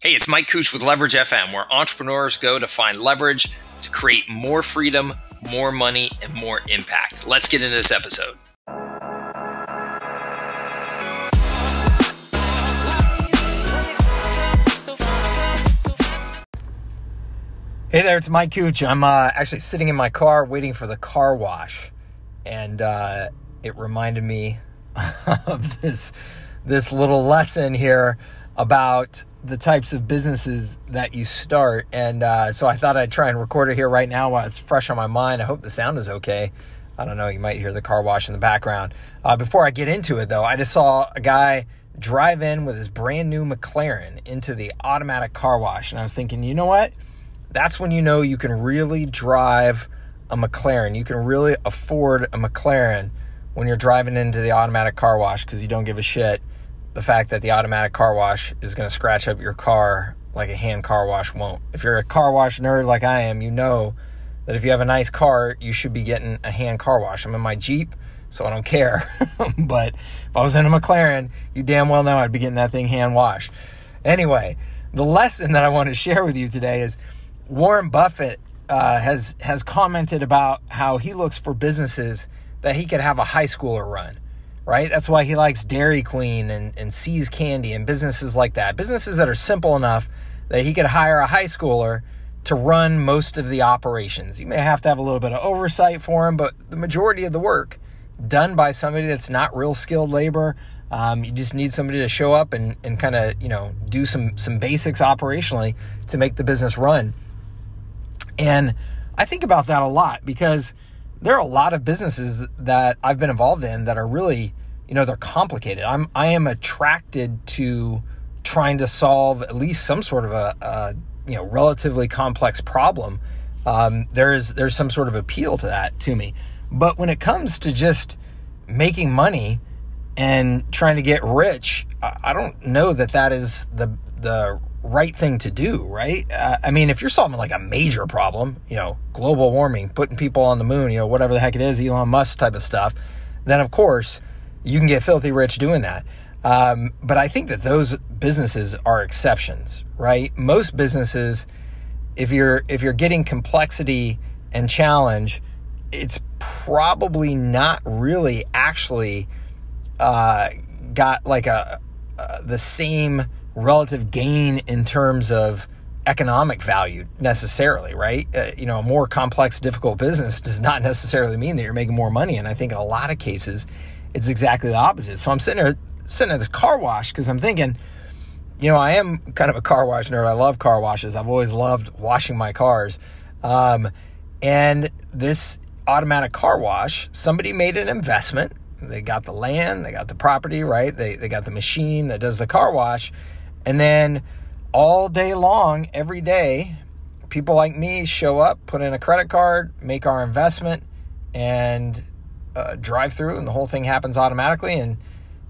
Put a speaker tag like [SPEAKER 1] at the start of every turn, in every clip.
[SPEAKER 1] Hey, it's Mike Cooch with Leverage FM, where entrepreneurs go to find leverage to create more freedom, more money, and more impact. Let's get into this episode. Hey there, it's Mike Cooch. I'm uh, actually sitting in my car waiting for the car wash, and uh, it reminded me of this this little lesson here about the types of businesses that you start. And uh, so I thought I'd try and record it here right now while it's fresh on my mind. I hope the sound is okay. I don't know, you might hear the car wash in the background. Uh, before I get into it, though, I just saw a guy drive in with his brand new McLaren into the automatic car wash. And I was thinking, you know what? That's when you know you can really drive a McLaren. You can really afford a McLaren when you're driving into the automatic car wash because you don't give a shit the fact that the automatic car wash is going to scratch up your car like a hand car wash won't. If you're a car wash nerd like I am, you know that if you have a nice car, you should be getting a hand car wash. I'm in my Jeep, so I don't care. but if I was in a McLaren, you damn well know I'd be getting that thing hand washed. Anyway, the lesson that I want to share with you today is Warren Buffett uh, has has commented about how he looks for businesses that he could have a high schooler run right? That's why he likes Dairy Queen and, and See's Candy and businesses like that. Businesses that are simple enough that he could hire a high schooler to run most of the operations. You may have to have a little bit of oversight for him, but the majority of the work done by somebody that's not real skilled labor. Um, you just need somebody to show up and, and kind of, you know, do some some basics operationally to make the business run. And I think about that a lot because there are a lot of businesses that I've been involved in that are really you know they're complicated. I'm i am attracted to trying to solve at least some sort of a, a you know relatively complex problem. Um, there's there's some sort of appeal to that to me. But when it comes to just making money and trying to get rich i, I don't know that that is the the right thing to do right? Uh, i mean if you're solving like a major problem you know global warming putting people on the moon you know whatever the heck it is elon musk type of stuff then of course you can get filthy rich doing that. Um, but I think that those businesses are exceptions, right? Most businesses, if you're if you're getting complexity and challenge, it's probably not really actually uh, got like a uh, the same relative gain in terms of economic value necessarily, right? Uh, you know, a more complex, difficult business does not necessarily mean that you're making more money. And I think in a lot of cases, it's exactly the opposite. So I'm sitting there, sitting at this car wash because I'm thinking, you know, I am kind of a car wash nerd. I love car washes. I've always loved washing my cars. Um, and this automatic car wash, somebody made an investment. They got the land, they got the property, right? They, they got the machine that does the car wash. And then all day long, every day, people like me show up, put in a credit card, make our investment, and drive through and the whole thing happens automatically and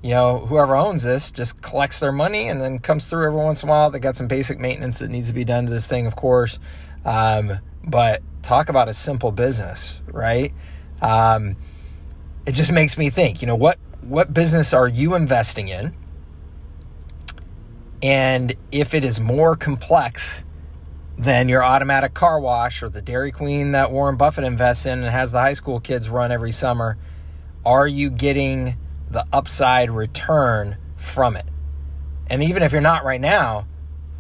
[SPEAKER 1] you know whoever owns this just collects their money and then comes through every once in a while. They got some basic maintenance that needs to be done to this thing of course. Um, but talk about a simple business right? Um, it just makes me think you know what what business are you investing in? And if it is more complex than your automatic car wash or the Dairy Queen that Warren Buffett invests in and has the high school kids run every summer, are you getting the upside return from it? And even if you're not right now,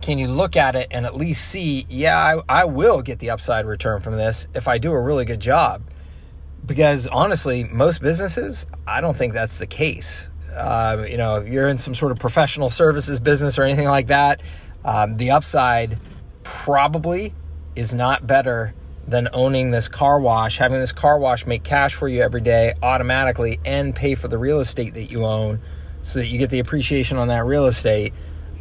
[SPEAKER 1] can you look at it and at least see, yeah, I, I will get the upside return from this if I do a really good job? Because honestly, most businesses, I don't think that's the case. Uh, you know, if you're in some sort of professional services business or anything like that, um, the upside probably is not better than owning this car wash, having this car wash make cash for you every day automatically and pay for the real estate that you own so that you get the appreciation on that real estate.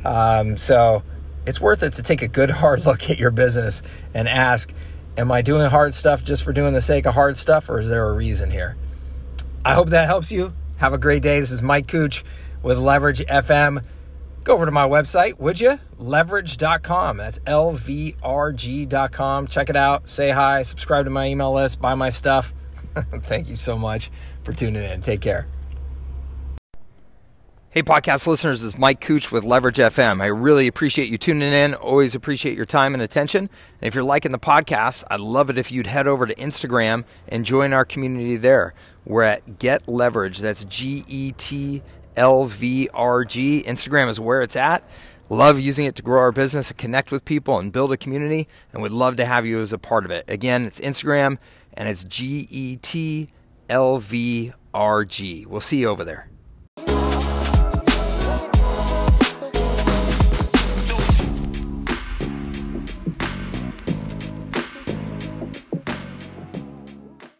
[SPEAKER 1] Um, so it's worth it to take a good hard look at your business and ask, Am I doing hard stuff just for doing the sake of hard stuff, or is there a reason here? I hope that helps you. Have a great day. This is Mike Cooch with Leverage FM go over to my website, would you? Leverage.com. That's L V R G.com. Check it out. Say hi. Subscribe to my email list. Buy my stuff. Thank you so much for tuning in. Take care. Hey, podcast listeners, this is Mike Cooch with Leverage FM. I really appreciate you tuning in. Always appreciate your time and attention. And if you're liking the podcast, I'd love it if you'd head over to Instagram and join our community there. We're at Get Leverage. That's G E T L V R G. Instagram is where it's at. Love using it to grow our business and connect with people and build a community, and would love to have you as a part of it. Again, it's Instagram and it's G E T L V R G. We'll see you over there.